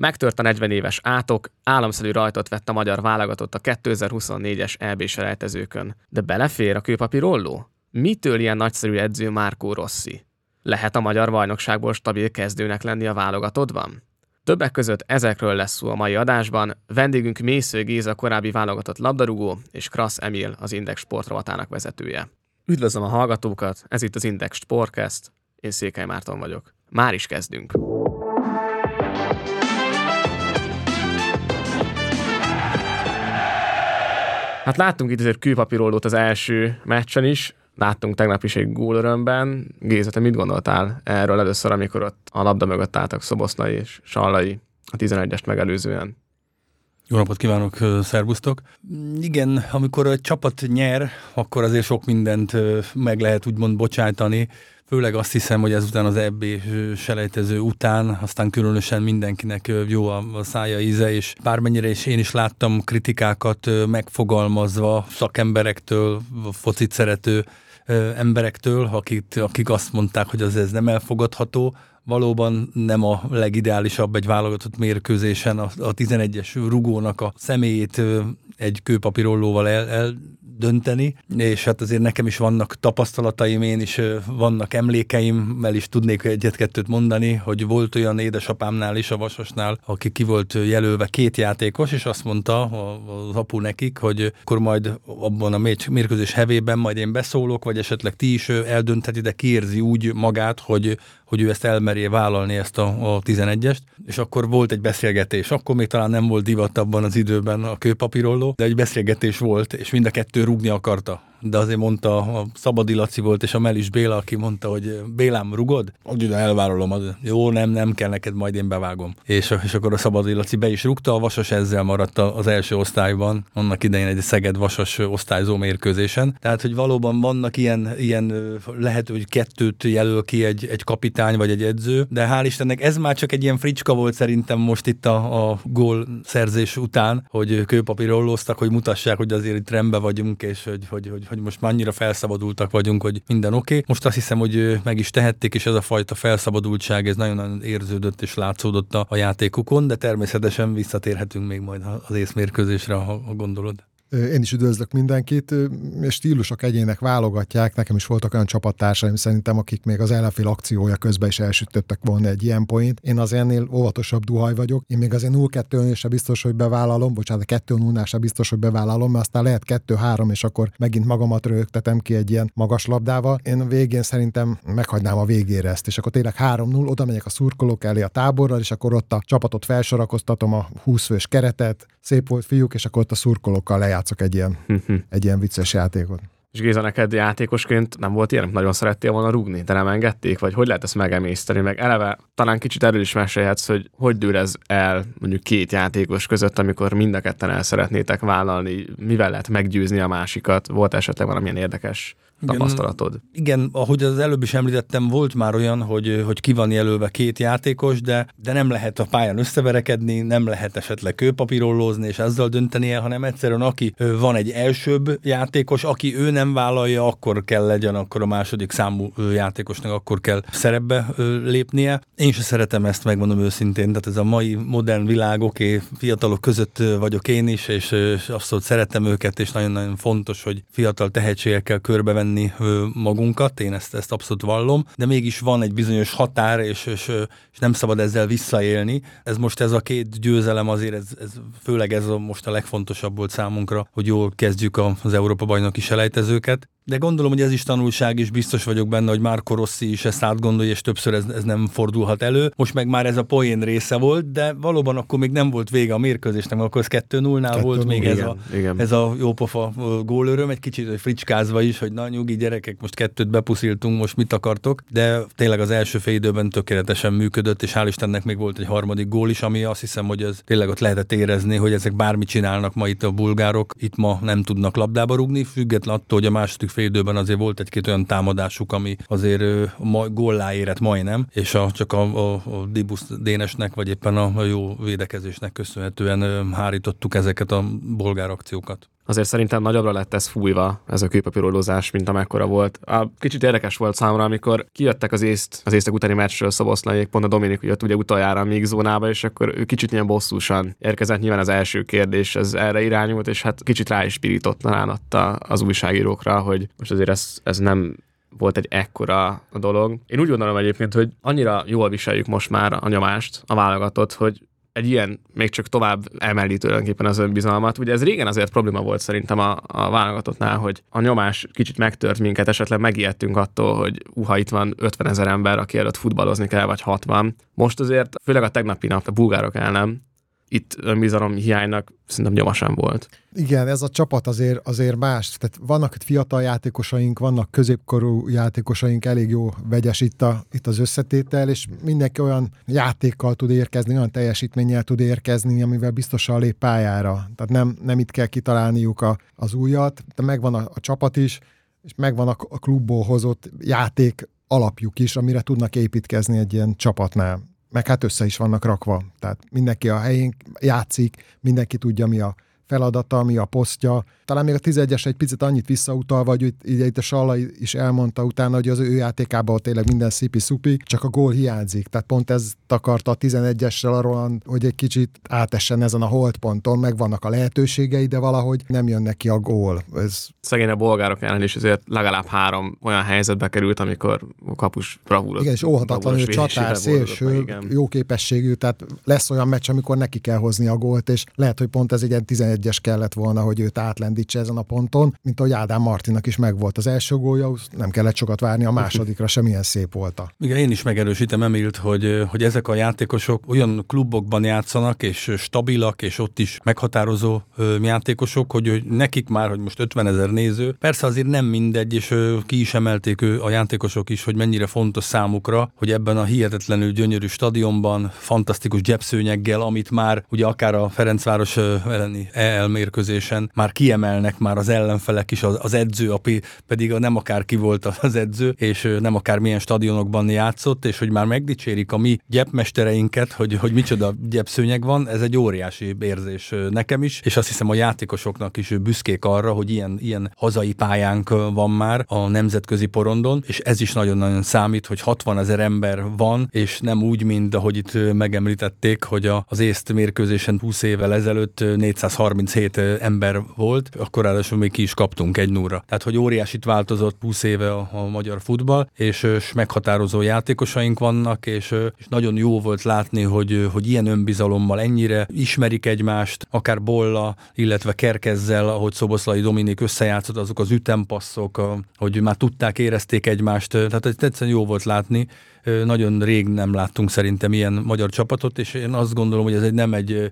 Megtört a 40 éves átok, államszerű rajtot vett a magyar válogatott a 2024-es EB selejtezőkön. De belefér a kőpapírolló? Mitől ilyen nagyszerű edző Márkó Rossi? Lehet a magyar bajnokságból stabil kezdőnek lenni a válogatottban? Többek között ezekről lesz szó a mai adásban. Vendégünk Mésző Géza korábbi válogatott labdarúgó, és Krasz Emil az Index sportrovatának vezetője. Üdvözlöm a hallgatókat, ez itt az Index Sportcast, én Székely Márton vagyok. Már is kezdünk. Hát láttunk itt azért kőpapíroldót az első meccsen is, láttunk tegnap is egy gólörömben. Géza, te mit gondoltál erről először, amikor ott a labda mögött álltak Szoboszlai és Sallai a 11-est megelőzően? Jó napot kívánok, szervusztok! Igen, amikor a csapat nyer, akkor azért sok mindent meg lehet úgymond bocsájtani, Főleg azt hiszem, hogy ezután az EB selejtező után, aztán különösen mindenkinek jó a, a szája íze, és bármennyire is én is láttam kritikákat megfogalmazva szakemberektől, focit szerető emberektől, akik, akik azt mondták, hogy az ez nem elfogadható, valóban nem a legideálisabb egy válogatott mérkőzésen a, a 11-es rugónak a személyét egy kőpapírollóval el, el dönteni, és hát azért nekem is vannak tapasztalataim, én is vannak emlékeim, el is tudnék egyet-kettőt mondani, hogy volt olyan édesapámnál is, a Vasasnál, aki ki volt jelölve két játékos, és azt mondta az apu nekik, hogy akkor majd abban a mérkőzés hevében majd én beszólok, vagy esetleg ti is eldöntheti, de kiérzi úgy magát, hogy hogy ő ezt elmerje vállalni, ezt a, a 11-est, és akkor volt egy beszélgetés. Akkor még talán nem volt divat abban az időben a kőpapírolló, de egy beszélgetés volt, és mind a kettő rúgni akarta de azért mondta, a Szabadi Laci volt, és a Melis Béla, aki mondta, hogy Bélám, rugod? Hogy ide elvállalom, az, jó, nem, nem kell neked, majd én bevágom. És, és akkor a Szabadi Laci be is rúgta, a Vasas ezzel maradt az első osztályban, annak idején egy Szeged-Vasas osztályzó mérkőzésen. Tehát, hogy valóban vannak ilyen, ilyen lehet, hogy kettőt jelöl ki egy, egy kapitány vagy egy edző, de hál' Istennek ez már csak egy ilyen fricska volt szerintem most itt a, a gól szerzés után, hogy kőpapírollóztak, hogy mutassák, hogy azért itt rendbe vagyunk, és hogy, hogy, hogy, hogy most már annyira felszabadultak vagyunk, hogy minden oké. Okay. Most azt hiszem, hogy meg is tehették, és ez a fajta felszabadultság, ez nagyon-nagyon érződött és látszódott a, játékukon, de természetesen visszatérhetünk még majd az észmérkőzésre, ha, ha gondolod. Én is üdvözlök mindenkit, és stílusok egyének válogatják. Nekem is voltak olyan csapattársaim szerintem, akik még az ellenfél akciója közben is elsütöttek volna egy ilyen point. Én az ennél óvatosabb duhaj vagyok. Én még azért 0 2 se biztos, hogy bevállalom, bocsánat, 2 0 se biztos, hogy bevállalom, mert aztán lehet 2-3, és akkor megint magamat rögtetem ki egy ilyen magas labdával. Én a végén szerintem meghagynám a végére ezt, és akkor tényleg 3-0, oda megyek a szurkolók elé a táborral, és akkor ott a csapatot felsorakoztatom a 20 fős keretet, szép volt fiúk, és akkor ott a szurkolókkal lejátszok egy ilyen, egy ilyen vicces játékot. És Géza, neked játékosként nem volt ilyen, nagyon szerettél volna rúgni, de nem engedték, vagy hogy lehet ezt megemészteni, meg eleve talán kicsit erről is mesélhetsz, hogy hogy dől ez el mondjuk két játékos között, amikor mind a ketten el szeretnétek vállalni, mivel lehet meggyőzni a másikat, volt esetleg valamilyen érdekes tapasztalatod. Igen, igen, ahogy az előbb is említettem, volt már olyan, hogy, hogy ki van jelölve két játékos, de, de nem lehet a pályán összeverekedni, nem lehet esetleg kőpapírollózni és ezzel döntenie, hanem egyszerűen aki van egy elsőbb játékos, aki ő nem vállalja, akkor kell legyen, akkor a második számú játékosnak akkor kell szerepbe lépnie. Én sem szeretem ezt, megmondom őszintén, tehát ez a mai modern világ, oké, okay, fiatalok között vagyok én is, és, és abszolút szeretem őket, és nagyon-nagyon fontos, hogy fiatal tehetségekkel körbevenni tenni magunkat, én ezt, ezt abszolút vallom, de mégis van egy bizonyos határ, és, és, és nem szabad ezzel visszaélni. Ez most ez a két győzelem azért, ez, ez főleg ez a, most a legfontosabb volt számunkra, hogy jól kezdjük az Európa bajnoki selejtezőket. De gondolom, hogy ez is tanulság, és biztos vagyok benne, hogy Márko Rossi is ezt átgondolja, és többször ez, ez nem fordulhat elő. Most meg már ez a poén része volt, de valóban akkor még nem volt vége a mérkőzésnek, akkor ez 2-0-nál volt még igen, ez, a, igen. ez a jópofa gólöröm, egy kicsit fricskázva is, hogy na nyugi gyerekek, most kettőt bepusziltunk, most mit akartok, de tényleg az első fél időben tökéletesen működött, és hál' Istennek még volt egy harmadik gól is, ami azt hiszem, hogy ez tényleg ott lehetett érezni, hogy ezek bármit csinálnak ma itt a bulgárok, itt ma nem tudnak labdába rugni, független attól, hogy a második fél időben azért volt egy-két olyan támadásuk, ami azért ma, góllá érett majdnem, és a, csak a, a, a Dibusz Dénesnek, vagy éppen a, a jó védekezésnek köszönhetően hárítottuk ezeket a bolgár akciókat. Azért szerintem nagyobbra lett ez fújva, ez a kőpapírolózás, mint amekkora volt. A kicsit érdekes volt számomra, amikor kijöttek az észt, az észtek utáni meccsről Szoboszlaiék, pont a Dominik jött ugye utoljára a még zónába, és akkor ő kicsit ilyen bosszúsan érkezett. Nyilván az első kérdés ez erre irányult, és hát kicsit rá is pirított adta az újságírókra, hogy most azért ez, ez nem volt egy ekkora dolog. Én úgy gondolom egyébként, hogy annyira jól viseljük most már a nyomást, a válogatott, hogy egy ilyen még csak tovább emeli tulajdonképpen az önbizalmat. Ugye ez régen azért probléma volt szerintem a, a válogatottnál, hogy a nyomás kicsit megtört minket, esetleg megijedtünk attól, hogy uha, itt van 50 ezer ember, aki előtt futballozni kell, vagy 60. Most azért, főleg a tegnapi nap a bulgárok ellen, itt önbizalom hiánynak szerintem nyoma sem volt. Igen, ez a csapat azért, azért más. Tehát vannak fiatal játékosaink, vannak középkorú játékosaink, elég jó vegyes itt, a, itt az összetétel, és mindenki olyan játékkal tud érkezni, olyan teljesítménnyel tud érkezni, amivel biztosan lép pályára. Tehát nem, nem itt kell kitalálniuk a, az újat, de megvan a, a csapat is, és megvan a, a klubból hozott játék alapjuk is, amire tudnak építkezni egy ilyen csapatnál meg hát össze is vannak rakva. Tehát mindenki a helyén játszik, mindenki tudja, mi a feladata, mi a posztja. Talán még a 11-es egy picit annyit visszautalva, hogy itt, itt a Salla is elmondta utána, hogy az ő játékában tényleg minden szipi-szupi, csak a gól hiányzik. Tehát pont ez takarta a 11-essel arról, hogy egy kicsit átessen ezen a holdponton, meg vannak a lehetőségei, de valahogy nem jön neki a gól. Ez... Szegény a bolgárok ellen is azért legalább három olyan helyzetbe került, amikor a kapus bravúrot. Igen, és óhatatlanul csatár, szélső, jó képességű, tehát lesz olyan meccs, amikor neki kell hozni a gólt, és lehet, hogy pont ez egy ilyen 11 egyes kellett volna, hogy őt átlendítse ezen a ponton, mint ahogy Ádám Martinak is megvolt az első gólja, nem kellett sokat várni a másodikra, sem milyen szép volt. Igen, én is megerősítem Emilt, hogy, hogy ezek a játékosok olyan klubokban játszanak, és stabilak, és ott is meghatározó játékosok, hogy, hogy nekik már, hogy most 50 ezer néző, persze azért nem mindegy, és ki is emelték a játékosok is, hogy mennyire fontos számukra, hogy ebben a hihetetlenül gyönyörű stadionban, fantasztikus gyepszőnyeggel, amit már ugye akár a Ferencváros elleni elmérkőzésen már kiemelnek már az ellenfelek is, az, edző, api pedig nem akárki volt az edző, és nem akár milyen stadionokban játszott, és hogy már megdicsérik a mi gyepmestereinket, hogy, hogy micsoda gyepszőnyeg van, ez egy óriási érzés nekem is, és azt hiszem a játékosoknak is büszkék arra, hogy ilyen, ilyen hazai pályánk van már a nemzetközi porondon, és ez is nagyon-nagyon számít, hogy 60 ezer ember van, és nem úgy, mint ahogy itt megemlítették, hogy a, az észt mérkőzésen 20 évvel ezelőtt 430 37 ember volt, akkor ráadásul még ki is kaptunk egy núra. Tehát, hogy óriásit változott 20 éve a, a magyar futball, és, és meghatározó játékosaink vannak, és, és nagyon jó volt látni, hogy, hogy ilyen önbizalommal ennyire ismerik egymást, akár Bolla, illetve Kerkezzel, ahogy Szoboszlai Dominik összejátszott, azok az ütempasszok, hogy már tudták, érezték egymást, tehát egyszerűen jó volt látni. Nagyon rég nem láttunk szerintem ilyen magyar csapatot, és én azt gondolom, hogy ez egy nem egy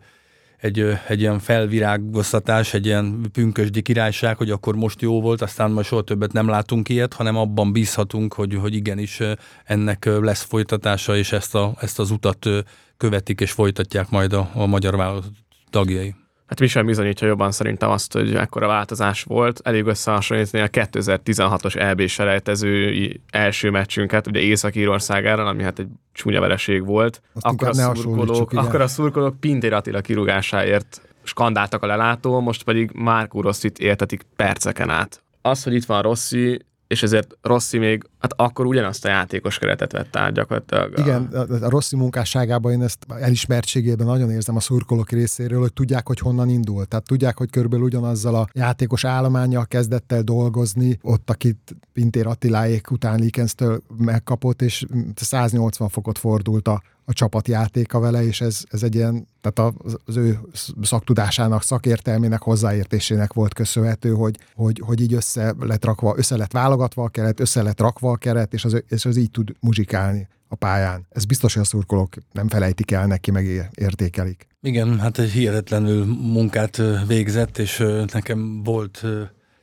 egy, egy ilyen felvirágoztatás, egy ilyen pünkösdi királyság, hogy akkor most jó volt, aztán majd soha többet nem látunk ilyet, hanem abban bízhatunk, hogy, hogy igenis ennek lesz folytatása, és ezt, a, ezt az utat követik és folytatják majd a, a magyar vállalat tagjai. Hát mi sem bizonyítja jobban szerintem azt, hogy ekkora változás volt. Elég összehasonlítani a 2016-os EB selejtezői első meccsünket, ugye Észak-Írország ellen, ami hát egy csúnya vereség volt. akkor a, szurkolók, akkor a szurkolók Pintér Attila kirúgásáért skandáltak a lelátó, most pedig Márkó Rosszit értetik perceken át. Az, hogy itt van Rossi, és ezért Rossi még, hát akkor ugyanazt a játékos keretet vett át gyakorlatilag. Igen, a, a Rossi munkásságában én ezt elismertségében nagyon érzem a szurkolók részéről, hogy tudják, hogy honnan indul. Tehát tudják, hogy körülbelül ugyanazzal a játékos állományjal kezdett el dolgozni, ott, akit Pintér Attiláék után Likensztől megkapott, és 180 fokot fordult a, a csapatjátéka vele, és ez, ez egy ilyen, tehát az ő szaktudásának, szakértelmének, hozzáértésének volt köszönhető, hogy, hogy, hogy így össze lett rakva, össze lett válogatva a keret, össze lett rakva a keret, és az, és az így tud muzsikálni a pályán. Ez biztos, hogy a szurkolók nem felejtik el neki, meg értékelik. Igen, hát egy hihetetlenül munkát végzett, és nekem volt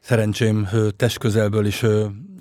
szerencsém testközelből is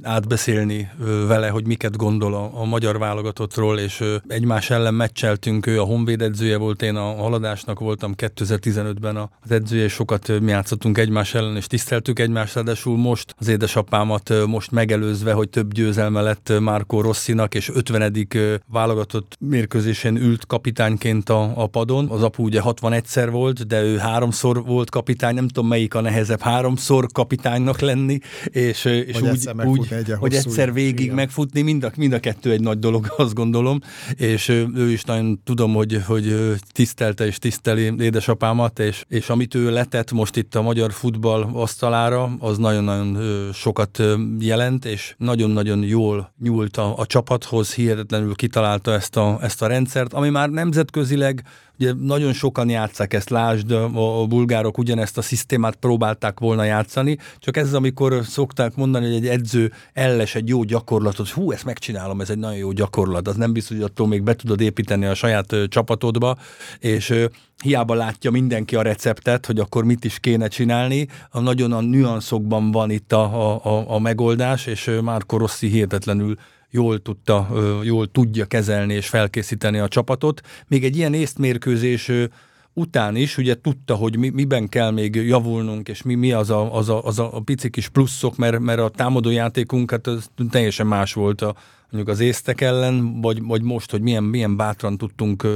átbeszélni vele, hogy miket gondol a, a magyar válogatottról, és egymás ellen meccseltünk, ő a Honvéd edzője volt, én a haladásnak voltam 2015-ben az edzője, és sokat mi játszottunk egymás ellen, és tiszteltük egymást, ráadásul most az édesapámat most megelőzve, hogy több győzelme lett Márkó Rosszinak, és 50. válogatott mérkőzésen ült kapitányként a, a padon. Az apu ugye 61-szer volt, de ő háromszor volt kapitány, nem tudom melyik a nehezebb, háromszor kapitánynak lenni, és, és úgy, úgy egy hogy egyszer végig igen. megfutni, mind a, mind a kettő egy nagy dolog, azt gondolom, és ő is nagyon tudom, hogy, hogy tisztelte és tiszteli édesapámat, és, és amit ő letett most itt a magyar futball asztalára, az nagyon-nagyon sokat jelent, és nagyon-nagyon jól nyúlt a, a csapathoz, hihetetlenül kitalálta ezt a, ezt a rendszert, ami már nemzetközileg Ugye nagyon sokan játszák ezt, lásd, a, a bulgárok ugyanezt a szisztémát próbálták volna játszani, csak ez, amikor szokták mondani, hogy egy edző elles egy jó gyakorlatot, hú, ezt megcsinálom, ez egy nagyon jó gyakorlat, az nem biztos, hogy attól még be tudod építeni a saját csapatodba, és hiába látja mindenki a receptet, hogy akkor mit is kéne csinálni, a nagyon a nüanszokban van itt a, a, a megoldás, és már Rossi hihetetlenül jól tudta, jól tudja kezelni és felkészíteni a csapatot. Még egy ilyen észtmérkőzés után is ugye tudta, hogy mi, miben kell még javulnunk, és mi, mi az, a, az, a, az a pici kis pluszok, mert, mert a támadó játékunk hát az teljesen más volt a, mondjuk az észtek ellen, vagy, vagy most, hogy milyen, milyen bátran tudtunk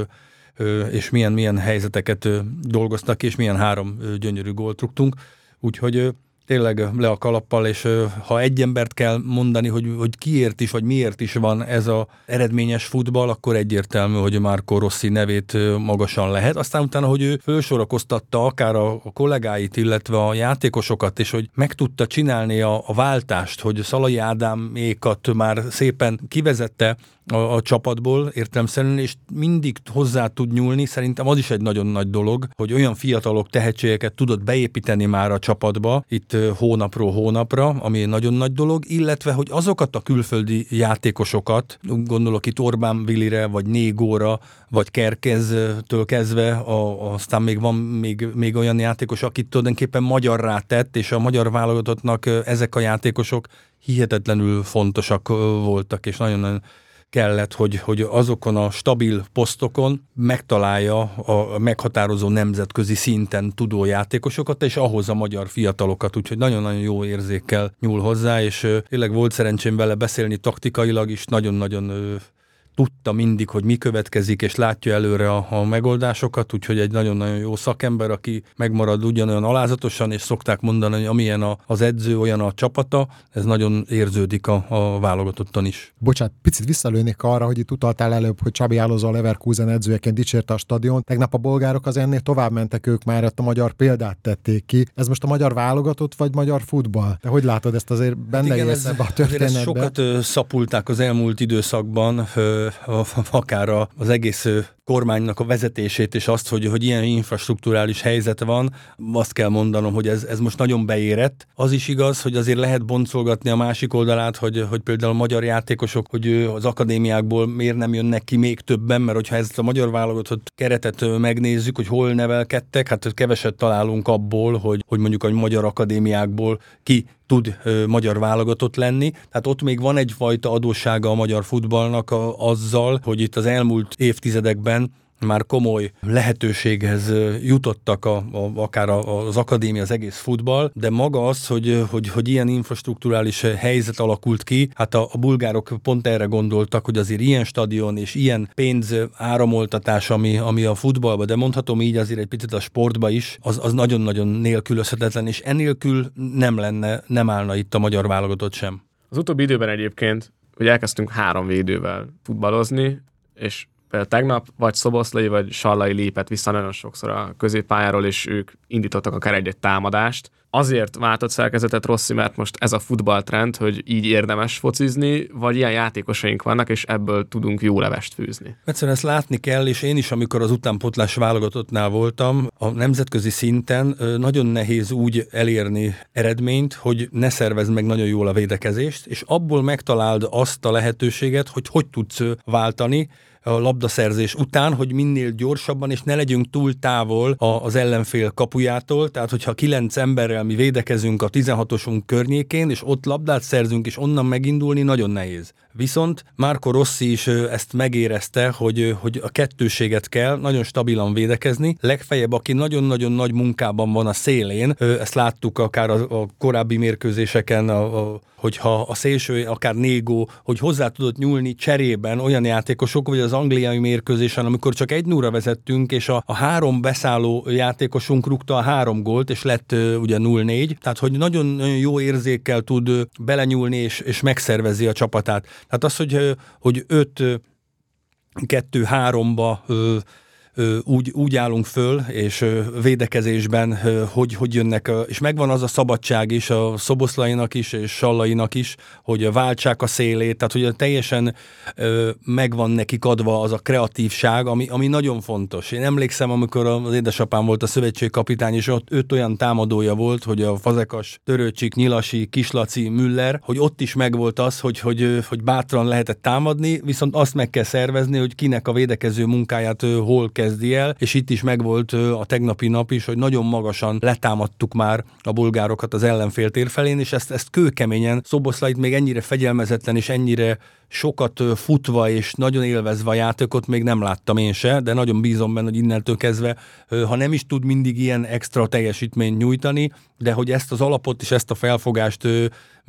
és milyen, milyen helyzeteket dolgoztak és milyen három gyönyörű gólt rúgtunk. Úgyhogy tényleg le a kalappal, és ha egy embert kell mondani, hogy, hogy kiért is, vagy miért is van ez a eredményes futball, akkor egyértelmű, hogy Marco Rossi nevét magasan lehet. Aztán utána, hogy ő fölsorakoztatta akár a kollégáit, illetve a játékosokat, és hogy meg tudta csinálni a, a váltást, hogy Szalai Ádámékat már szépen kivezette a, a csapatból értelemszerűen, és mindig hozzá tud nyúlni. Szerintem az is egy nagyon nagy dolog, hogy olyan fiatalok tehetségeket tudod beépíteni már a csapatba, itt hónapról hónapra, ami egy nagyon nagy dolog, illetve, hogy azokat a külföldi játékosokat, gondolok itt Orbán Villire, vagy Négóra, vagy Kerkeztől kezdve, a, aztán még van még, még olyan játékos, akit tulajdonképpen magyarrá tett, és a magyar válogatottnak ezek a játékosok hihetetlenül fontosak voltak, és nagyon-nagyon kellett, hogy, hogy azokon a stabil posztokon megtalálja a meghatározó nemzetközi szinten tudó játékosokat, és ahhoz a magyar fiatalokat, úgyhogy nagyon-nagyon jó érzékkel nyúl hozzá, és tényleg volt szerencsém vele beszélni taktikailag is, nagyon-nagyon tudta mindig, hogy mi következik, és látja előre a, a megoldásokat, úgyhogy egy nagyon-nagyon jó szakember, aki megmarad ugyanolyan alázatosan, és szokták mondani, hogy amilyen a, az edző, olyan a csapata, ez nagyon érződik a, a válogatottan is. Bocsát, picit visszalőnék arra, hogy itt utaltál előbb, hogy Csabi Álloza a Leverkusen edzőjeként dicsérte a stadion. Tegnap a bolgárok az ennél tovább mentek, ők már a magyar példát tették ki. Ez most a magyar válogatott, vagy magyar futball? Te hogy látod ezt azért benne hát ez, a történetbe? Ezt sokat szapulták az elmúlt időszakban, akár az egész kormánynak a vezetését, és azt, hogy, hogy ilyen infrastruktúrális helyzet van, azt kell mondanom, hogy ez, ez most nagyon beérett. Az is igaz, hogy azért lehet boncolgatni a másik oldalát, hogy, hogy például a magyar játékosok, hogy az akadémiákból miért nem jönnek ki még többen, mert hogyha ezt a magyar válogatott keretet megnézzük, hogy hol nevelkedtek, hát keveset találunk abból, hogy, hogy mondjuk a magyar akadémiákból ki tud ö, magyar válogatott lenni. Tehát ott még van egyfajta adóssága a magyar futballnak a, azzal, hogy itt az elmúlt évtizedekben már komoly lehetőséghez jutottak a, a, akár az akadémia, az egész futball, de maga az, hogy, hogy, hogy ilyen infrastruktúrális helyzet alakult ki, hát a, a bulgárok pont erre gondoltak, hogy azért ilyen stadion és ilyen pénz áramoltatás, ami, ami a futballba, de mondhatom így azért egy picit a sportba is, az, az nagyon-nagyon nélkülözhetetlen, és enélkül nem lenne, nem állna itt a magyar válogatott sem. Az utóbbi időben egyébként, hogy elkezdtünk három védővel futballozni, és Például tegnap vagy Szoboszlai, vagy Sallai lépett vissza nagyon sokszor a középpályáról, és ők indítottak akár egy-egy támadást. Azért váltott szerkezetet Rossi, mert most ez a futballtrend, hogy így érdemes focizni, vagy ilyen játékosaink vannak, és ebből tudunk jó levest fűzni. Egyszerűen ezt látni kell, és én is, amikor az utánpotlás válogatottnál voltam, a nemzetközi szinten nagyon nehéz úgy elérni eredményt, hogy ne szervezd meg nagyon jól a védekezést, és abból megtaláld azt a lehetőséget, hogy hogy tudsz váltani, a labdaszerzés után, hogy minél gyorsabban, és ne legyünk túl távol az ellenfél kapujától, tehát hogyha kilenc emberrel mi védekezünk a 16-osunk környékén, és ott labdát szerzünk, és onnan megindulni nagyon nehéz. Viszont Marco Rossi is ezt megérezte, hogy, hogy a kettőséget kell nagyon stabilan védekezni. Legfeljebb, aki nagyon-nagyon nagy munkában van a szélén, ezt láttuk akár a, a korábbi mérkőzéseken, a, a, hogyha a szélső, akár Négó, hogy hozzá tudott nyúlni cserében olyan játékosok, vagy az angliai mérkőzésen, amikor csak egy núra vezettünk, és a, a három beszálló játékosunk rúgta a három gólt, és lett ugye 0-4, tehát hogy nagyon, nagyon jó érzékkel tud belenyúlni, és, és megszervezi a csapatát. Tehát az, hogy, hogy öt, kettő, háromba úgy, úgy állunk föl, és védekezésben hogy, hogy jönnek, és megvan az a szabadság is a szoboszlainak is, és sallainak is, hogy váltsák a szélét, tehát hogy teljesen megvan nekik adva az a kreatívság, ami, ami nagyon fontos. Én emlékszem, amikor az édesapám volt a szövetségkapitány, és ott öt olyan támadója volt, hogy a Fazekas, Törőcsik, Nyilasi, Kislaci, Müller, hogy ott is megvolt az, hogy, hogy, hogy bátran lehetett támadni, viszont azt meg kell szervezni, hogy kinek a védekező munkáját hol kezd kezdi el, és itt is megvolt a tegnapi nap is, hogy nagyon magasan letámadtuk már a bulgárokat az ellenfél tér felén, és ezt, ezt kőkeményen Szoboszlait még ennyire fegyelmezetlen és ennyire sokat futva és nagyon élvezve a játékot még nem láttam én se, de nagyon bízom benne, hogy innentől kezdve, ha nem is tud mindig ilyen extra teljesítményt nyújtani, de hogy ezt az alapot és ezt a felfogást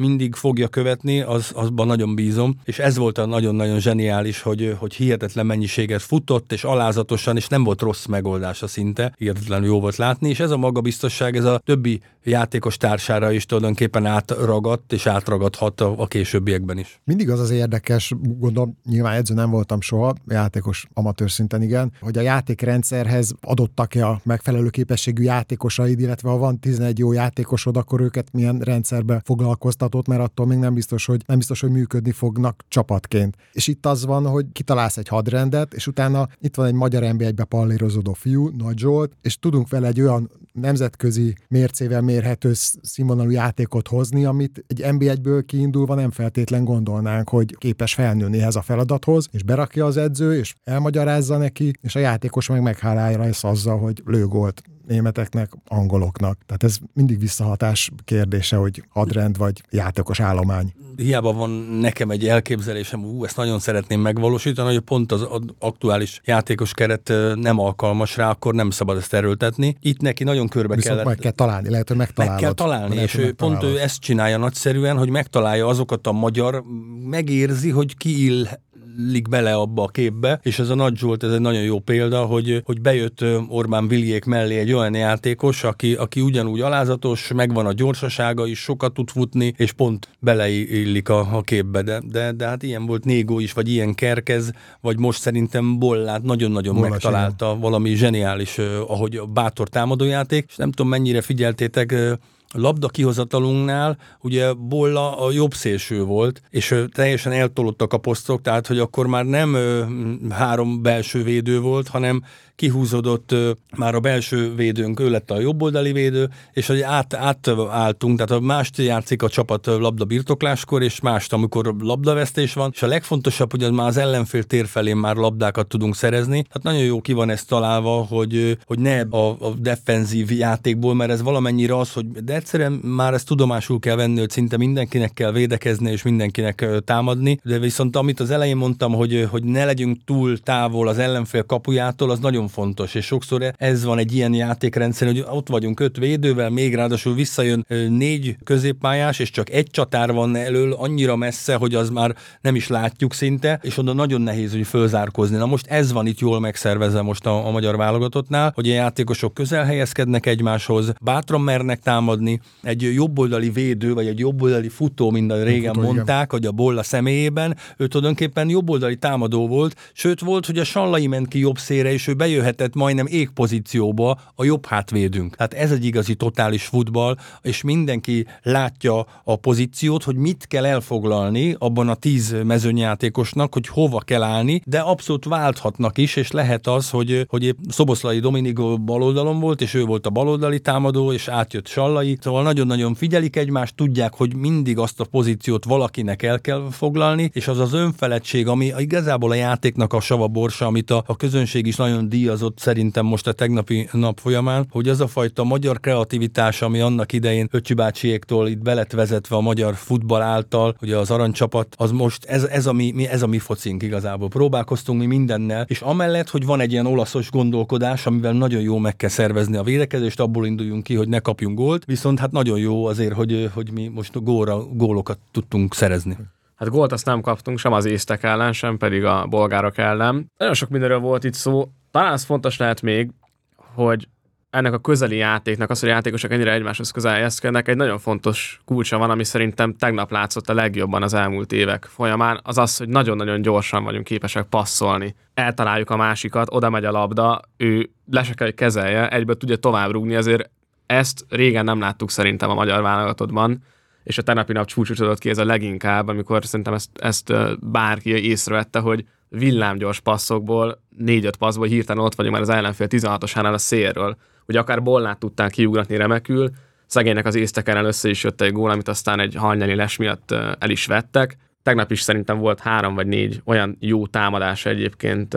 mindig fogja követni, az, azban nagyon bízom, és ez volt a nagyon-nagyon zseniális, hogy, hogy hihetetlen mennyiséget futott, és alázatosan, és nem volt rossz megoldása szinte, hihetetlenül jó volt látni, és ez a magabiztosság, ez a többi játékos társára is tulajdonképpen átragadt, és átragadhat a, a későbbiekben is. Mindig az az érdekes, gondolom, nyilván edző nem voltam soha, játékos amatőr szinten igen, hogy a játékrendszerhez adottak-e a megfelelő képességű játékosaid, illetve ha van 11 jó játékosod, akkor őket milyen rendszerbe foglalkoztat csapatot, mert attól még nem biztos, hogy nem biztos, hogy működni fognak csapatként. És itt az van, hogy kitalálsz egy hadrendet, és utána itt van egy magyar nb pallérozódó fiú, Nagy Zsolt, és tudunk vele egy olyan nemzetközi mércével mérhető színvonalú játékot hozni, amit egy NB1-ből kiindulva nem feltétlen gondolnánk, hogy képes felnőni ehhez a feladathoz, és berakja az edző, és elmagyarázza neki, és a játékos meg meghálálja lesz azzal, hogy lőgolt németeknek, angoloknak. Tehát ez mindig visszahatás kérdése, hogy hadrend vagy játékos állomány. Hiába van nekem egy elképzelésem, ú, ezt nagyon szeretném megvalósítani, hogy pont az aktuális játékos keret nem alkalmas rá, akkor nem szabad ezt erőltetni. Itt neki nagyon körbe Viszont kellett... meg kell találni, lehet, hogy megtalálod. Meg kell találni, lehet, és ő, pont ő ezt csinálja nagyszerűen, hogy megtalálja azokat a magyar, megérzi, hogy ki ill illik bele abba a képbe, és ez a Nagy Zsolt, ez egy nagyon jó példa, hogy, hogy bejött Orbán Viljék mellé egy olyan játékos, aki, aki ugyanúgy alázatos, megvan a gyorsasága is, sokat tud futni, és pont beleillik a, a képbe, de, de, de hát ilyen volt Négó is, vagy ilyen Kerkez, vagy most szerintem Bollát nagyon-nagyon Bolla megtalálta, sem. valami zseniális, ahogy a bátor támadójáték, és nem tudom mennyire figyeltétek, labda kihozatalunknál ugye Bolla a jobb szélső volt, és teljesen eltolottak a posztok, tehát hogy akkor már nem három belső védő volt, hanem kihúzódott már a belső védőnk, ő lett a jobboldali védő, és hogy át, átálltunk, tehát a mást játszik a csapat labda birtokláskor, és mást, amikor labdavesztés van, és a legfontosabb, hogy az már az ellenfél tér felé már labdákat tudunk szerezni. Hát nagyon jó ki van ez találva, hogy, hogy ne a, a defenzív játékból, mert ez valamennyire az, hogy de egyszerűen már ezt tudomásul kell venni, hogy szinte mindenkinek kell védekezni, és mindenkinek támadni, de viszont amit az elején mondtam, hogy, hogy ne legyünk túl távol az ellenfél kapujától, az nagyon fontos, és sokszor ez van egy ilyen játékrendszer, hogy ott vagyunk öt védővel, még ráadásul visszajön négy középpályás, és csak egy csatár van elől annyira messze, hogy az már nem is látjuk szinte, és oda nagyon nehéz, hogy fölzárkozni. Na most ez van itt jól megszervezve most a, a magyar válogatottnál, hogy a játékosok közel helyezkednek egymáshoz, bátran mernek támadni, egy jobboldali védő, vagy egy jobboldali futó, mint a régen futó, mondták, igen. hogy a Bolla személyében, ő tulajdonképpen jobboldali támadó volt, sőt volt, hogy a Sallai ment ki jobb szére, és ő bejött bejöhetett majdnem égpozícióba a jobb hátvédünk. Tehát ez egy igazi totális futball, és mindenki látja a pozíciót, hogy mit kell elfoglalni abban a tíz mezőnyjátékosnak, hogy hova kell állni, de abszolút válthatnak is, és lehet az, hogy, hogy épp Szoboszlai Dominik baloldalon volt, és ő volt a baloldali támadó, és átjött Sallai, szóval nagyon-nagyon figyelik egymást, tudják, hogy mindig azt a pozíciót valakinek el kell foglalni, és az az önfeledtség, ami igazából a játéknak a sava borsa, amit a, a közönség is nagyon díjazott szerintem most a tegnapi nap folyamán, hogy az a fajta magyar kreativitás, ami annak idején Öcsi bácsiéktól itt belet vezetve a magyar futball által, ugye az aranycsapat, az most ez, ez, a mi, ez a mi focink igazából. Próbálkoztunk mi mindennel, és amellett, hogy van egy ilyen olaszos gondolkodás, amivel nagyon jó meg kell szervezni a védekezést, abból induljunk ki, hogy ne kapjunk gólt, viszont hát nagyon jó azért, hogy, hogy mi most góra, gólokat tudtunk szerezni. Hát gólt azt nem kaptunk, sem az észtek ellen, sem pedig a bolgárok ellen. Nagyon sok mindenről volt itt szó. Talán az fontos lehet még, hogy ennek a közeli játéknak, az, hogy a játékosok ennyire egymáshoz közel helyezkednek, egy nagyon fontos kulcsa van, ami szerintem tegnap látszott a legjobban az elmúlt évek folyamán, az az, hogy nagyon-nagyon gyorsan vagyunk képesek passzolni. Eltaláljuk a másikat, oda megy a labda, ő le se kell, hogy kezelje, egyből tudja tovább rúgni, azért ezt régen nem láttuk szerintem a magyar válogatottban, és a tegnapi nap csúcsosodott ki ez a leginkább, amikor szerintem ezt, ezt bárki észrevette, hogy villámgyors passzokból, négy-öt passzból hirtelen ott vagyunk már az ellenfél 16-osánál a szélről, hogy akár Bollát tudták kiugratni remekül, szegénynek az észteken először is jött egy gól, amit aztán egy hajnyali les miatt el is vettek. Tegnap is szerintem volt három vagy négy olyan jó támadása egyébként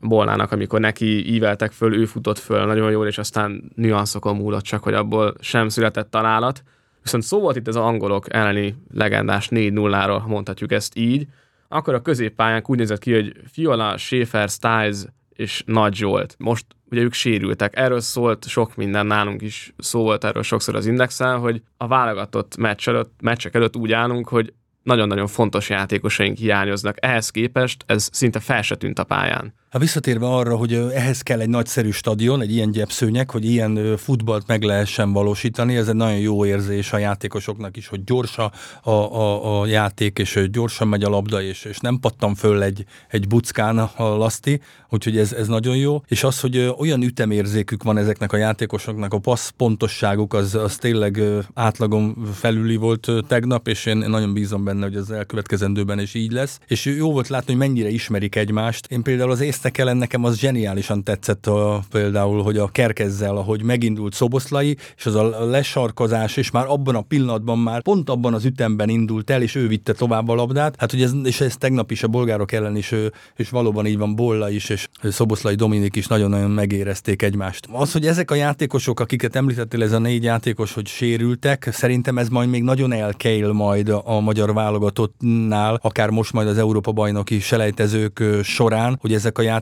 Bollának, amikor neki íveltek föl, ő futott föl nagyon jól, és aztán nüanszokon múlott csak, hogy abból sem született találat. Viszont szó volt itt az angolok elleni legendás 4-0-ról, mondhatjuk ezt így, akkor a középpályán úgy nézett ki, hogy Fiola, Schaefer, Styles és Nagy Zsolt. Most ugye ők sérültek. Erről szólt sok minden, nálunk is szó volt erről sokszor az indexen, hogy a válogatott meccs előtt, meccsek előtt úgy állunk, hogy nagyon-nagyon fontos játékosaink hiányoznak. Ehhez képest ez szinte fel se tűnt a pályán. Ha visszatérve arra, hogy ehhez kell egy nagyszerű stadion, egy ilyen gyepszőnyek, hogy ilyen futballt meg lehessen valósítani, ez egy nagyon jó érzés a játékosoknak is, hogy gyors a, a, a játék, és gyorsan megy a labda, és, és nem pattam föl egy, egy buckán a laszti, úgyhogy ez, ez nagyon jó. És az, hogy olyan ütemérzékük van ezeknek a játékosoknak, a passz pontosságuk az, az tényleg átlagon felüli volt tegnap, és én nagyon bízom benne, hogy az elkövetkezendőben is így lesz. És jó volt látni, hogy mennyire ismerik egymást. Én például az észtek ellen nekem az zseniálisan tetszett a, például, hogy a kerkezzel, ahogy megindult Szoboszlai, és az a lesarkozás, és már abban a pillanatban már pont abban az ütemben indult el, és ő vitte tovább a labdát. Hát, hogy ez, és ez tegnap is a bolgárok ellen is, és valóban így van Bolla is, és Szoboszlai Dominik is nagyon-nagyon megérezték egymást. Az, hogy ezek a játékosok, akiket említettél, ez a négy játékos, hogy sérültek, szerintem ez majd még nagyon elkeil majd a magyar válogatottnál, akár most majd az Európa bajnoki selejtezők során, hogy ezek a játékosok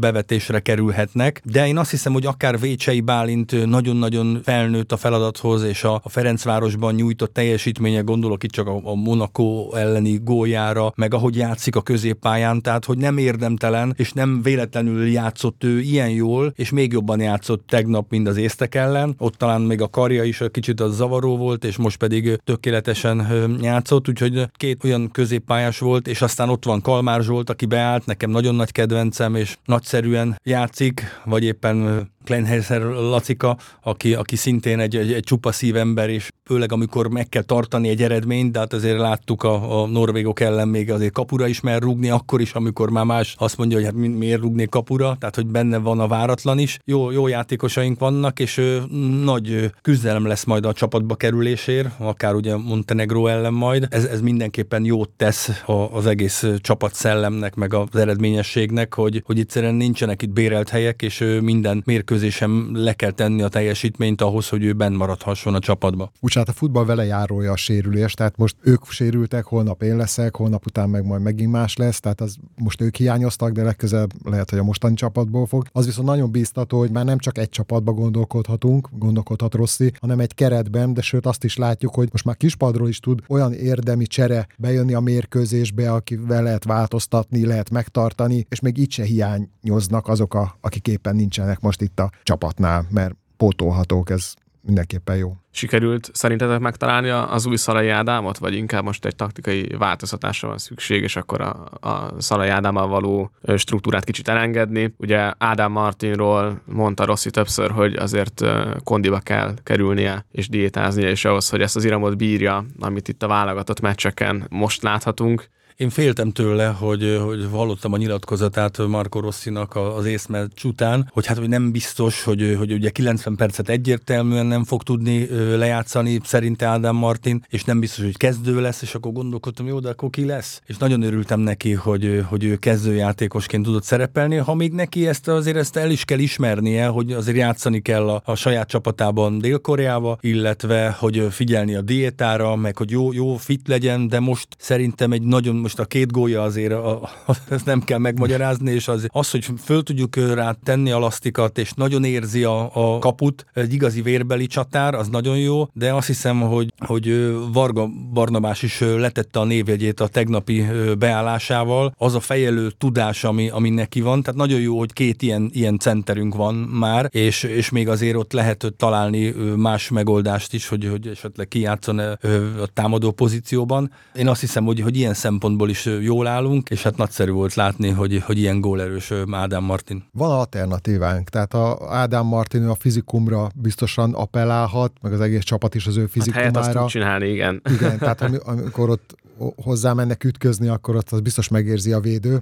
bevetésre kerülhetnek, de én azt hiszem, hogy akár Vécsei Bálint nagyon-nagyon felnőtt a feladathoz, és a, Ferencvárosban nyújtott teljesítménye, gondolok itt csak a, a Monaco elleni góljára, meg ahogy játszik a középpályán, tehát hogy nem érdemtelen, és nem véletlenül játszott ő ilyen jól, és még jobban játszott tegnap, mint az észtek ellen. Ott talán még a karja is kicsit az zavaró volt, és most pedig tökéletesen játszott, úgyhogy két olyan középpályás volt, és aztán ott van Kalmár Zsolt, aki beállt, nekem nagyon nagy kedvencem, és nagyszerűen játszik, vagy éppen Kleinheiser Lacika, aki, aki szintén egy, egy, egy csupa szívember, és főleg amikor meg kell tartani egy eredményt, de hát azért láttuk a, a norvégok ellen még azért kapura is mer rúgni, akkor is, amikor már más azt mondja, hogy hát miért rúgnék kapura, tehát hogy benne van a váratlan is. Jó, jó játékosaink vannak, és ö, nagy küzdelem lesz majd a csapatba kerülésért, akár ugye Montenegro ellen majd. Ez, ez mindenképpen jót tesz a, az egész csapat szellemnek, meg az eredményességnek, hogy, hogy egyszerűen nincsenek itt bérelt helyek, és ö, minden mérkőzés mérkőzésen le kell tenni a teljesítményt ahhoz, hogy ő benn maradhasson a csapatba. Úgy hát a futball vele járója a sérülés, tehát most ők sérültek, holnap én leszek, holnap után meg majd megint más lesz, tehát az most ők hiányoztak, de legközelebb lehet, hogy a mostani csapatból fog. Az viszont nagyon bíztató, hogy már nem csak egy csapatba gondolkodhatunk, gondolkodhat Rossi, hanem egy keretben, de sőt azt is látjuk, hogy most már kispadról is tud olyan érdemi csere bejönni a mérkőzésbe, akivel lehet változtatni, lehet megtartani, és még így se hiányoznak azok, a, akik éppen nincsenek most itt a csapatnál, mert pótolhatók, ez mindenképpen jó. Sikerült szerintetek megtalálni az új Szalai Ádámot, vagy inkább most egy taktikai változtatásra van szükség, és akkor a, a Szalai Ádámmal való struktúrát kicsit elengedni. Ugye Ádám Martinról mondta Rossi többször, hogy azért kondiba kell kerülnie és diétáznia, és ahhoz, hogy ezt az iramot bírja, amit itt a válogatott meccseken most láthatunk, én féltem tőle, hogy, hogy hallottam a nyilatkozatát Marco Rossinak az észmeccs után, hogy hát hogy nem biztos, hogy, hogy ugye 90 percet egyértelműen nem fog tudni lejátszani szerinte Ádám Martin, és nem biztos, hogy kezdő lesz, és akkor gondolkodtam, jó, de akkor ki lesz? És nagyon örültem neki, hogy, hogy ő kezdőjátékosként tudott szerepelni, ha még neki ezt azért ezt el is kell ismernie, hogy azért játszani kell a, a saját csapatában Dél-Koreába, illetve hogy figyelni a diétára, meg hogy jó, jó fit legyen, de most szerintem egy nagyon most a két gólya azért a, a, ezt nem kell megmagyarázni, és az, az, hogy föl tudjuk rá tenni a lasztikat, és nagyon érzi a, a kaput, egy igazi vérbeli csatár, az nagyon jó, de azt hiszem, hogy, hogy Varga Barnabás is letette a névjegyét a tegnapi beállásával, az a fejelő tudás, ami, ami neki van, tehát nagyon jó, hogy két ilyen, ilyen centerünk van már, és, és még azért ott lehet találni más megoldást is, hogy, hogy esetleg kijátszon a támadó pozícióban. Én azt hiszem, hogy, hogy ilyen szempontból szempontból is jól állunk, és hát nagyszerű volt látni, hogy, hogy ilyen gólerős Ádám Martin. Van alternatívánk, tehát a Ádám Martin a fizikumra biztosan appellálhat, meg az egész csapat is az ő fizikumára. Hát azt csinálni, igen. Igen, tehát amikor ott hozzá mennek ütközni, akkor ott az biztos megérzi a védő.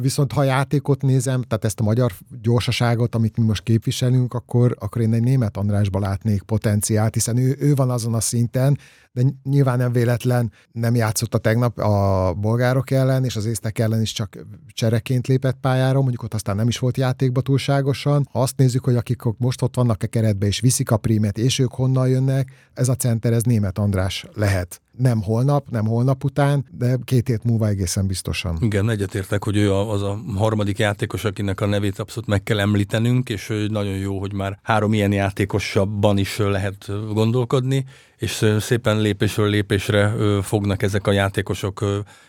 Viszont ha játékot nézem, tehát ezt a magyar gyorsaságot, amit mi most képviselünk, akkor, akkor én egy német Andrásba látnék potenciált, hiszen ő, ő van azon a szinten, de nyilván nem véletlen nem játszott a tegnap a bolgárok ellen, és az észtek ellen is csak csereként lépett pályára, mondjuk ott aztán nem is volt játékba túlságosan. Ha azt nézzük, hogy akik most ott vannak a keretbe, és viszik a prímet, és ők honnan jönnek, ez a center, ez német András lehet nem holnap, nem holnap után, de két hét múlva egészen biztosan. Igen, egyetértek, hogy ő az a harmadik játékos, akinek a nevét abszolút meg kell említenünk, és nagyon jó, hogy már három ilyen játékosabban is lehet gondolkodni, és szépen lépésről lépésre fognak ezek a játékosok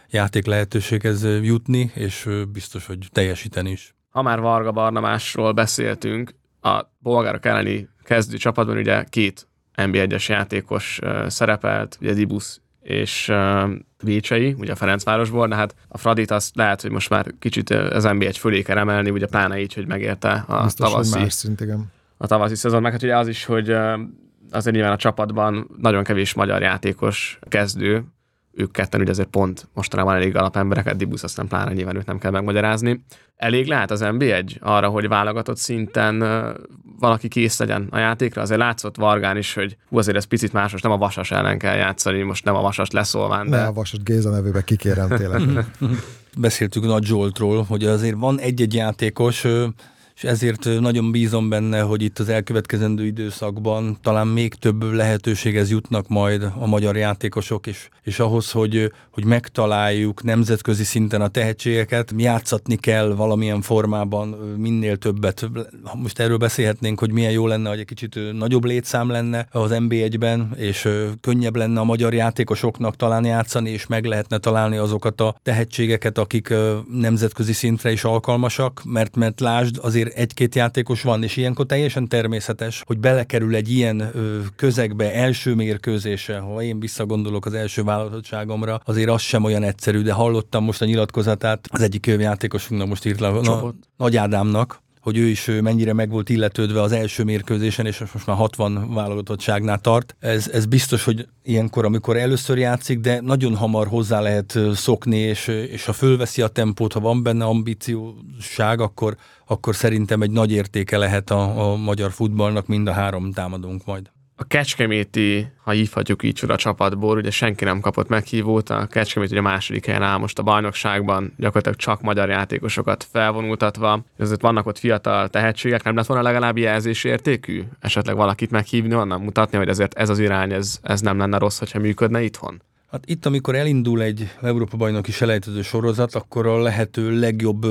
játék lehetőséghez jutni, és biztos, hogy teljesíteni is. Ha már Varga Barnamásról beszéltünk, a bolgárok elleni kezdő csapatban ugye két NB1-es játékos szerepelt, ugye Dibusz és Vécsei, ugye a Ferencvárosból, de hát a Fradit azt lehet, hogy most már kicsit az NB1 fölé kell emelni, ugye pláne így, hogy megérte a Biztos, tavaszi, más szint, igen. a tavaszi szezon, meg hát ugye az is, hogy azért nyilván a csapatban nagyon kevés magyar játékos kezdő, ők ketten ugye azért pont mostanában elég alapembereket, Dibusz aztán pláne nyilván őt nem kell megmagyarázni. Elég lehet az NB1 arra, hogy válogatott szinten valaki kész legyen a játékra? Azért látszott Vargán is, hogy hú, azért ez picit más, most nem a Vasas ellen kell játszani, most nem a Vasas leszólván. De... Ne, a Vasas Géza nevébe kikérem tényleg. Beszéltük Nagy Zsoltról, hogy azért van egy-egy játékos, és ezért nagyon bízom benne, hogy itt az elkövetkezendő időszakban talán még több lehetőséghez jutnak majd a magyar játékosok, és, és ahhoz, hogy, hogy megtaláljuk nemzetközi szinten a tehetségeket, játszatni kell valamilyen formában minél többet. Most erről beszélhetnénk, hogy milyen jó lenne, hogy egy kicsit nagyobb létszám lenne az NB1-ben, és könnyebb lenne a magyar játékosoknak talán játszani, és meg lehetne találni azokat a tehetségeket, akik nemzetközi szintre is alkalmasak, mert, mert lásd, azért egy-két játékos van, és ilyenkor teljesen természetes, hogy belekerül egy ilyen ö, közegbe első mérkőzése, ha én visszagondolok az első válogatottságomra, azért az sem olyan egyszerű, de hallottam most a nyilatkozatát az egyik játékosunknak most írt le, na, Nagy Ádámnak, hogy ő is mennyire meg volt illetődve az első mérkőzésen, és most már 60 válogatottságnál tart. Ez, ez biztos, hogy ilyenkor, amikor először játszik, de nagyon hamar hozzá lehet szokni, és, és ha fölveszi a tempót, ha van benne ambícióság, akkor, akkor szerintem egy nagy értéke lehet a, a magyar futballnak mind a három támadónk majd a Kecskeméti, ha hívhatjuk így a csapatból, ugye senki nem kapott meghívót, a Kecskemét ugye második helyen áll most a bajnokságban, gyakorlatilag csak magyar játékosokat felvonultatva, ezért vannak ott fiatal tehetségek, nem lett volna legalább jelzésértékű? Esetleg valakit meghívni onnan, mutatni, hogy ezért ez az irány, ez, ez nem lenne rossz, hogyha működne itthon? Hát itt, amikor elindul egy Európa-bajnoki selejtező sorozat, akkor a lehető legjobb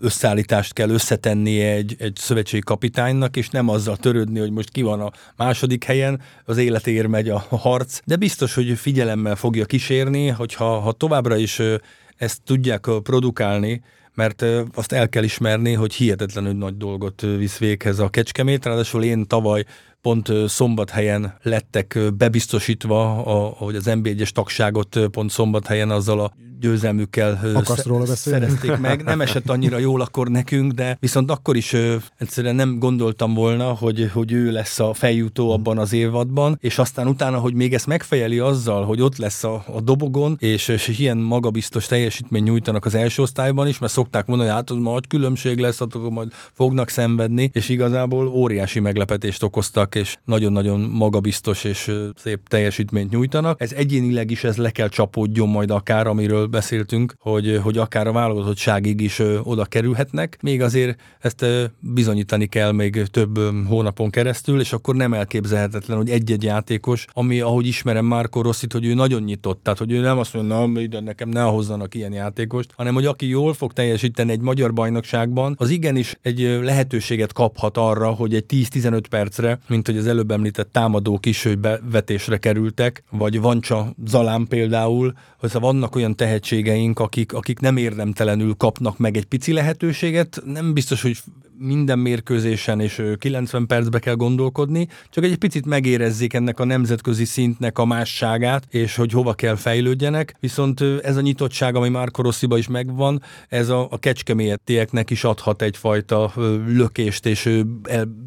összeállítást kell összetenni egy, egy szövetségi kapitánynak, és nem azzal törődni, hogy most ki van a második helyen, az életéért megy a harc, de biztos, hogy figyelemmel fogja kísérni, hogyha ha továbbra is ezt tudják produkálni, mert azt el kell ismerni, hogy hihetetlenül nagy dolgot visz véghez a Kecskemét, ráadásul én tavaly pont szombathelyen lettek bebiztosítva, ahogy az NB1-es tagságot pont szombathelyen azzal a győzelmükkel róla szerezték meg. Nem esett annyira jól akkor nekünk, de viszont akkor is ö, egyszerűen nem gondoltam volna, hogy, hogy ő lesz a feljutó abban az évadban, és aztán utána, hogy még ezt megfejeli azzal, hogy ott lesz a, a dobogon, és, és ilyen magabiztos teljesítmény nyújtanak az első osztályban is, mert szokták mondani, hogy hát az majd különbség lesz, akkor majd fognak szenvedni, és igazából óriási meglepetést okoztak, és nagyon-nagyon magabiztos és szép teljesítményt nyújtanak. Ez egyénileg is ez le kell csapódjon majd akár, amiről beszéltünk, hogy, hogy akár a válogatottságig is oda kerülhetnek, még azért ezt bizonyítani kell még több hónapon keresztül, és akkor nem elképzelhetetlen, hogy egy-egy játékos, ami ahogy ismerem Márko Rosszit, hogy ő nagyon nyitott, tehát hogy ő nem azt mondja, na, ide nekem ne hozzanak ilyen játékost, hanem hogy aki jól fog teljesíteni egy magyar bajnokságban, az igenis egy lehetőséget kaphat arra, hogy egy 10-15 percre, mint hogy az előbb említett támadók is, hogy bevetésre kerültek, vagy Vancsa Zalán például, hogy vannak olyan tehetségeink, akik, akik nem érdemtelenül kapnak meg egy pici lehetőséget, nem biztos, hogy minden mérkőzésen és 90 percbe kell gondolkodni, csak egy picit megérezzék ennek a nemzetközi szintnek a másságát, és hogy hova kell fejlődjenek. Viszont ez a nyitottság, ami már Rossziba is megvan, ez a, a kecskemélyettieknek is adhat egyfajta lökést és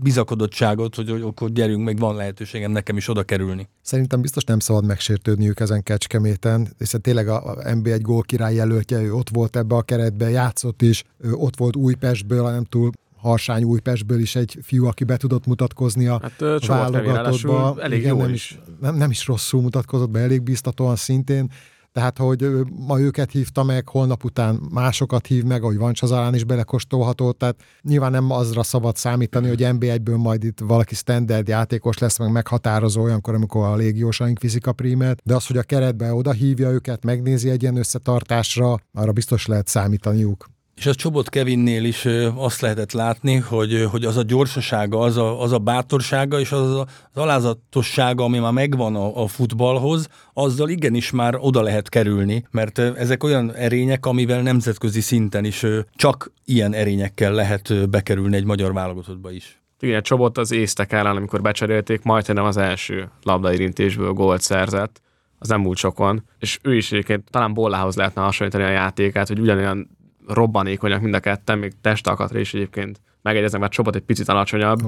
bizakodottságot, hogy, hogy akkor gyerünk, meg van lehetőségem nekem is oda kerülni. Szerintem biztos nem szabad megsértődniük ezen Kecskeméten, hiszen tényleg a NB1 gól király jelöltje, ő ott volt ebbe a keretbe, játszott is, ott volt Újpestből, nem túl Harsány Újpestből is egy fiú, aki be tudott mutatkozni a hát, válogatottba. Elég Igen, jó nem is. Nem, nem is rosszul mutatkozott be, elég biztatóan szintén. Tehát, hogy ma őket hívta meg, holnap után másokat hív meg, ahogy van Csazalán is belekostolható, tehát nyilván nem azra szabad számítani, hogy NB1-ből majd itt valaki standard játékos lesz, meg meghatározó olyankor, amikor a légiósaink viszik a prímet, de az, hogy a keretbe oda hívja őket, megnézi egy ilyen összetartásra, arra biztos lehet számítaniuk. És a Csobot Kevinnél is azt lehetett látni, hogy, hogy az a gyorsasága, az a, az a bátorsága és az, a, az alázatossága, ami már megvan a, a futballhoz, azzal igenis már oda lehet kerülni, mert ezek olyan erények, amivel nemzetközi szinten is csak ilyen erényekkel lehet bekerülni egy magyar válogatottba is. Igen, Csobot az észtek ellen, amikor becserélték, majdnem az első labdairintésből gólt szerzett, az nem múlt sokon, és ő is egyébként talán Bollához lehetne hasonlítani a játékát, hogy ugyanolyan robbanékonyak mind a ketten, még testalkatra is egyébként megegyeznek, mert csapat egy picit alacsonyabb.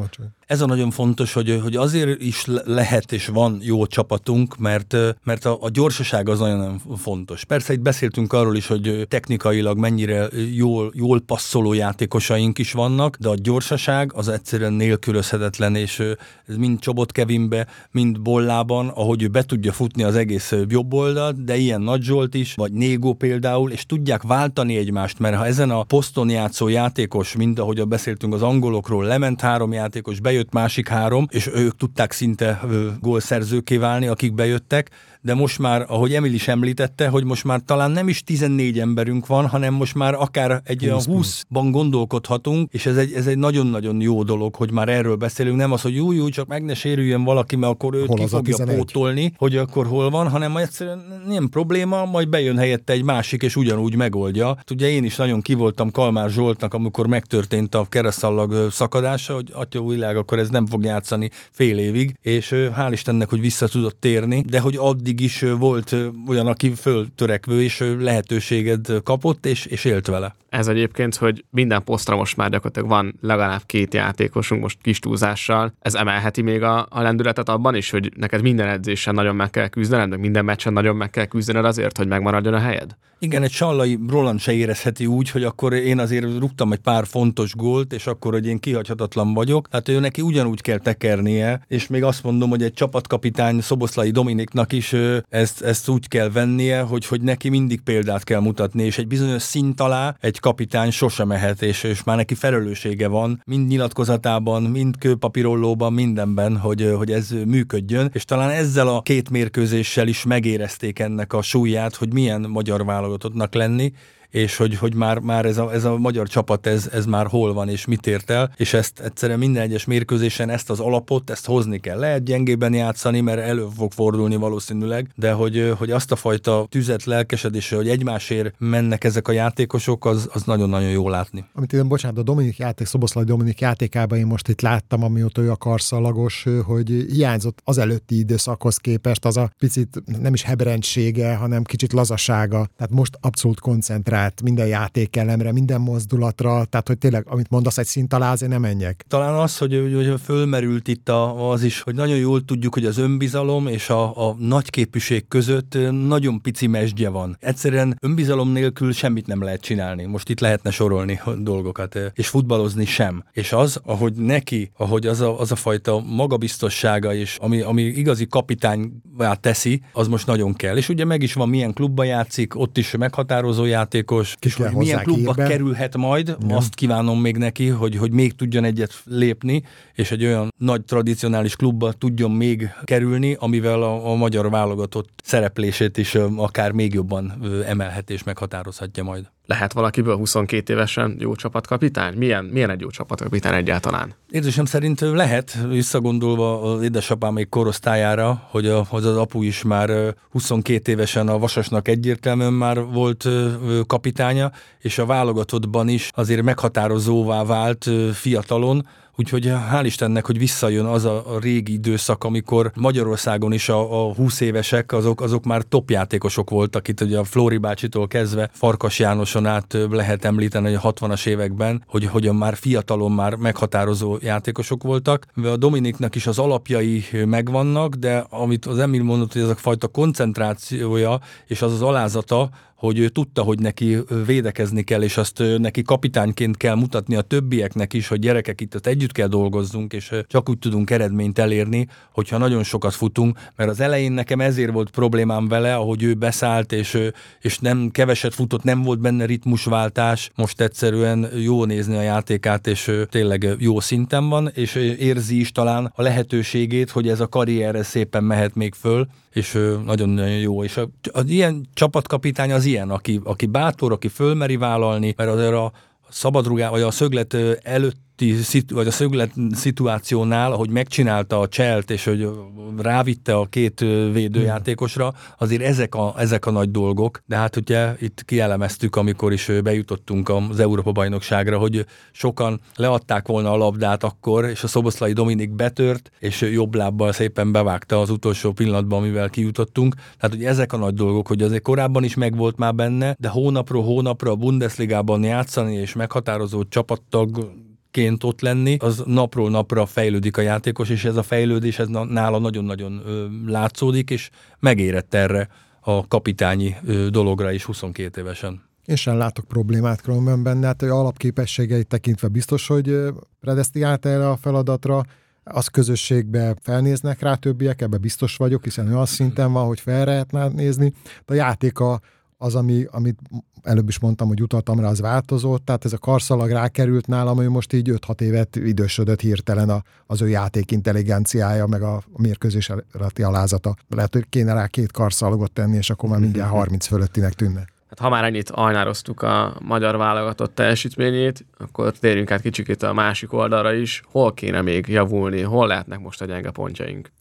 Ez a nagyon fontos, hogy, hogy azért is lehet és van jó csapatunk, mert, mert a, a gyorsaság az nagyon fontos. Persze itt beszéltünk arról is, hogy technikailag mennyire jól, jól passzoló játékosaink is vannak, de a gyorsaság az egyszerűen nélkülözhetetlen, és ez mind Csobot Kevinbe, mind Bollában, ahogy ő be tudja futni az egész jobb oldalt, de ilyen Nagy Zsolt is, vagy Négó például, és tudják váltani egymást, mert ha ezen a poszton játszó játékos, mind ahogy beszéltünk beszéltünk az angolokról, lement három játékos, bejött másik három, és ők tudták szinte gólszerzőké válni, akik bejöttek, de most már, ahogy Emil is említette, hogy most már talán nem is 14 emberünk van, hanem most már akár egy 20 olyan 20-ban gondolkodhatunk, és ez egy, ez egy nagyon-nagyon jó dolog, hogy már erről beszélünk, nem az, hogy jó, jó, csak meg ne sérüljön valaki, mert akkor őt hol ki fogja pótolni, hogy akkor hol van, hanem egyszerűen nem probléma, majd bejön helyette egy másik, és ugyanúgy megoldja. Ugye én is nagyon kivoltam Kalmár Zsoltnak, amikor megtörtént a keresztallag szakadása, hogy atya világ, akkor ez nem fog játszani fél évig, és hál' Istennek, hogy vissza tudott térni, de hogy addig addig is volt olyan, aki föltörekvő, és lehetőséged kapott, és, és élt vele. Ez egyébként, hogy minden posztra most már gyakorlatilag van legalább két játékosunk most kis túlzással. Ez emelheti még a, a lendületet abban is, hogy neked minden edzésen nagyon meg kell küzdened, meg minden meccsen nagyon meg kell küzdened azért, hogy megmaradjon a helyed? Igen, egy Sallai Roland se érezheti úgy, hogy akkor én azért rúgtam egy pár fontos gólt, és akkor, hogy én kihagyhatatlan vagyok. Hát ő neki ugyanúgy kell tekernie, és még azt mondom, hogy egy csapatkapitány Szoboszlai Dominiknak is ezt, ezt úgy kell vennie, hogy, hogy neki mindig példát kell mutatni, és egy bizonyos szint alá egy kapitány sosem mehet, és, és már neki felelőssége van, mind nyilatkozatában, mind kőpapírollóban, mindenben, hogy, hogy ez működjön, és talán ezzel a két mérkőzéssel is megérezték ennek a súlyát, hogy milyen magyar válogatottnak lenni, és hogy, hogy már, már ez, a, ez a magyar csapat, ez, ez már hol van, és mit ért el, és ezt egyszerűen minden egyes mérkőzésen ezt az alapot, ezt hozni kell. Lehet gyengében játszani, mert elő fog fordulni valószínűleg, de hogy, hogy azt a fajta tüzet, lelkesedésre, hogy egymásért mennek ezek a játékosok, az, az nagyon-nagyon jó látni. Amit én, bocsánat, a Dominik játék, Szoboszlai Dominik játékában én most itt láttam, amióta ő a karszalagos, hogy hiányzott az előtti időszakhoz képest az a picit nem is hebrendsége, hanem kicsit lazasága. Tehát most abszolút koncentrált minden játékelemre, minden mozdulatra, tehát hogy tényleg, amit mondasz, egy szint alá azért nem menjek. Talán az, hogy, hogy fölmerült itt a, az is, hogy nagyon jól tudjuk, hogy az önbizalom és a, a nagyképűség között nagyon pici mesdje van. Egyszerűen önbizalom nélkül semmit nem lehet csinálni. Most itt lehetne sorolni dolgokat, és futballozni sem. És az, ahogy neki, ahogy az a, az a fajta magabiztossága, és ami, ami igazi kapitányvá teszi, az most nagyon kell. És ugye meg is van, milyen klubba játszik, ott is meghatározó játékos, Ki és hogy milyen klubba hírbe. kerülhet majd, ja. azt kívánom még neki, hogy, hogy még tudjon egyet lépni, és egy olyan nagy tradicionális klubba tudjon még kerülni, amivel a, a magyar válogatott szereplését is akár még jobban emelhet és meghatározhatja majd. Lehet valakiből 22 évesen jó csapatkapitány? Milyen, milyen egy jó csapatkapitány egyáltalán? Érzésem szerint lehet, visszagondolva az édesapám még korosztályára, hogy, a, hogy az apu is már 22 évesen a Vasasnak egyértelműen már volt kapitánya, és a válogatottban is azért meghatározóvá vált fiatalon, Úgyhogy hál' Istennek, hogy visszajön az a, régi időszak, amikor Magyarországon is a, a 20 évesek, azok, azok már top játékosok voltak, itt ugye a Flóri bácsitól kezdve Farkas Jánoson át lehet említeni, hogy a 60-as években, hogy, hogy már fiatalon már meghatározó játékosok voltak. A Dominiknak is az alapjai megvannak, de amit az Emil mondott, hogy ez a fajta koncentrációja és az az alázata, hogy ő tudta, hogy neki védekezni kell, és azt neki kapitányként kell mutatni a többieknek is, hogy gyerekek itt együtt kell dolgozzunk, és csak úgy tudunk eredményt elérni, hogyha nagyon sokat futunk, mert az elején nekem ezért volt problémám vele, ahogy ő beszállt, és, és nem keveset futott, nem volt benne ritmusváltás, most egyszerűen jó nézni a játékát, és tényleg jó szinten van, és érzi is talán a lehetőségét, hogy ez a karrierre szépen mehet még föl, és nagyon-nagyon jó. És az ilyen csapatkapitány az ilyen, aki, aki bátor, aki fölmeri vállalni, mert azért a szabadrugá, vagy a szöglet előtt szitu, vagy a szöglet szituációnál, ahogy megcsinálta a cselt, és hogy rávitte a két védőjátékosra, azért ezek a, ezek a nagy dolgok, de hát ugye itt kielemeztük, amikor is bejutottunk az Európa-bajnokságra, hogy sokan leadták volna a labdát akkor, és a Szoboszlai Dominik betört, és jobb lábbal szépen bevágta az utolsó pillanatban, amivel kijutottunk. Tehát, hogy ezek a nagy dolgok, hogy azért korábban is megvolt már benne, de hónapról hónapra a Bundesligában játszani és meghatározó csapattag ként ott lenni, az napról napra fejlődik a játékos, és ez a fejlődés ez nála nagyon-nagyon látszódik, és megérett erre a kapitányi dologra is 22 évesen. Én sem látok problémát különben benne, hát alapképességeit tekintve biztos, hogy predestinált erre a feladatra, az közösségbe felnéznek rá többiek, ebbe biztos vagyok, hiszen az szinten van, hogy fel lehet nézni. De a játéka az, ami, amit előbb is mondtam, hogy utaltam rá, az változott, tehát ez a karszalag rákerült nálam, hogy most így 5-6 évet idősödött hirtelen a, az ő játék intelligenciája, meg a mérkőzés alatti alázata. Lehet, hogy kéne rá két karszalagot tenni, és akkor már mindjárt 30 fölöttinek tűnne. Hát ha már ennyit ajnároztuk a magyar válogatott teljesítményét, akkor térjünk át kicsikét a másik oldalra is. Hol kéne még javulni, hol lehetnek most a gyenge pontjaink?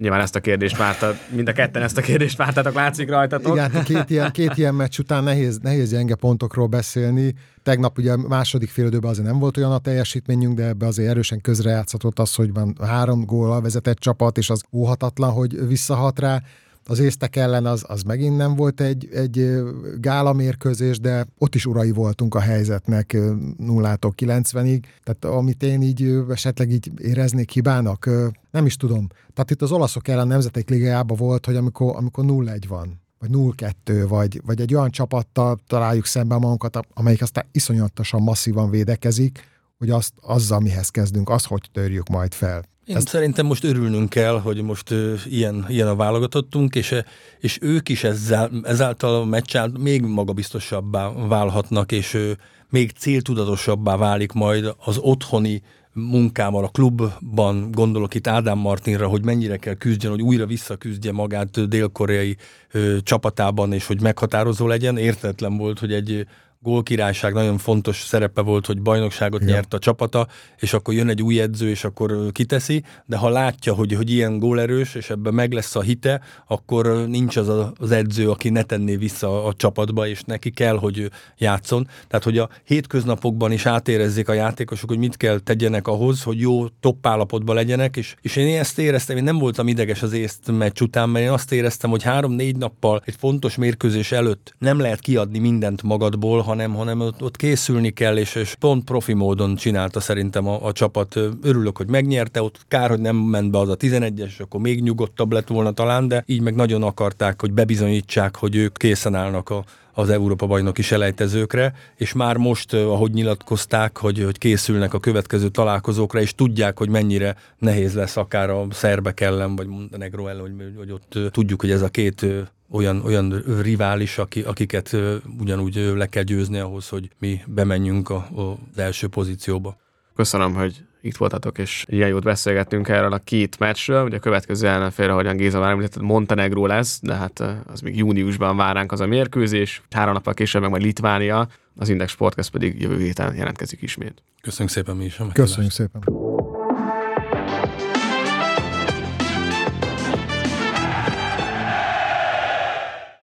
Nyilván ezt a kérdést vártad, mind a ketten ezt a kérdést vártatok, látszik rajtatok. Igen, két ilyen, két ilyen meccs után nehéz, nehéz gyenge pontokról beszélni. Tegnap ugye második félidőben azért nem volt olyan a teljesítményünk, de ebbe azért erősen közrejátszhatott az, hogy van három gól vezetett csapat, és az óhatatlan, hogy visszahat rá az észtek ellen az, az megint nem volt egy, egy gála mérkőzés, de ott is urai voltunk a helyzetnek 0-tól 90-ig, tehát amit én így esetleg így éreznék hibának, nem is tudom. Tehát itt az olaszok ellen nemzetek ligájában volt, hogy amikor, amikor 0-1 van, vagy 0-2, vagy, vagy egy olyan csapattal találjuk szemben magunkat, amelyik aztán iszonyatosan masszívan védekezik, hogy azt, azzal mihez kezdünk, az hogy törjük majd fel. Én Ezt... szerintem most örülnünk kell, hogy most uh, ilyen, ilyen a válogatottunk, és, és ők is ezzel, ezáltal a meccsel még magabiztosabbá válhatnak, és uh, még céltudatosabbá válik majd az otthoni munkával a klubban, gondolok itt Ádám Martinra, hogy mennyire kell küzdjen, hogy újra visszaküzdje magát dél-koreai ö, csapatában, és hogy meghatározó legyen. Értetlen volt, hogy egy gólkirályság nagyon fontos szerepe volt, hogy bajnokságot Igen. nyert a csapata, és akkor jön egy új edző, és akkor kiteszi, de ha látja, hogy, hogy ilyen gólerős, és ebben meg lesz a hite, akkor nincs az a, az edző, aki ne tenné vissza a csapatba, és neki kell, hogy játszon. Tehát, hogy a hétköznapokban is átérezzék a játékosok, hogy mit kell tegyenek ahhoz, hogy jó top állapotban legyenek, és, és én ezt éreztem, én nem voltam ideges az észt meccs után, mert én azt éreztem, hogy három-négy nappal egy fontos mérkőzés előtt nem lehet kiadni mindent magadból, hanem, hanem ott, ott készülni kell, és, és pont profi módon csinálta szerintem a, a csapat. Örülök, hogy megnyerte, ott kár, hogy nem ment be az a 11-es, akkor még nyugodtabb lett volna talán, de így meg nagyon akarták, hogy bebizonyítsák, hogy ők készen állnak a, az Európa bajnoki selejtezőkre, és már most, ahogy nyilatkozták, hogy, hogy készülnek a következő találkozókra, és tudják, hogy mennyire nehéz lesz akár a szerbek ellen, vagy Montenegro ellen, hogy, hogy ott tudjuk, hogy ez a két olyan, olyan rivális, aki, akiket ugyanúgy le kell győzni ahhoz, hogy mi bemenjünk a, a, az első pozícióba. Köszönöm, hogy itt voltatok, és ilyen jót beszélgettünk erről a két meccsről. Ugye a következő ellenfélre, ahogyan Géza már említett, Montenegro lesz, de hát az még júniusban vár ránk az a mérkőzés. Három nappal később meg majd Litvánia, az Index Podcast pedig jövő héten jelentkezik ismét. Köszönjük szépen mi is a. Köszönjük szépen.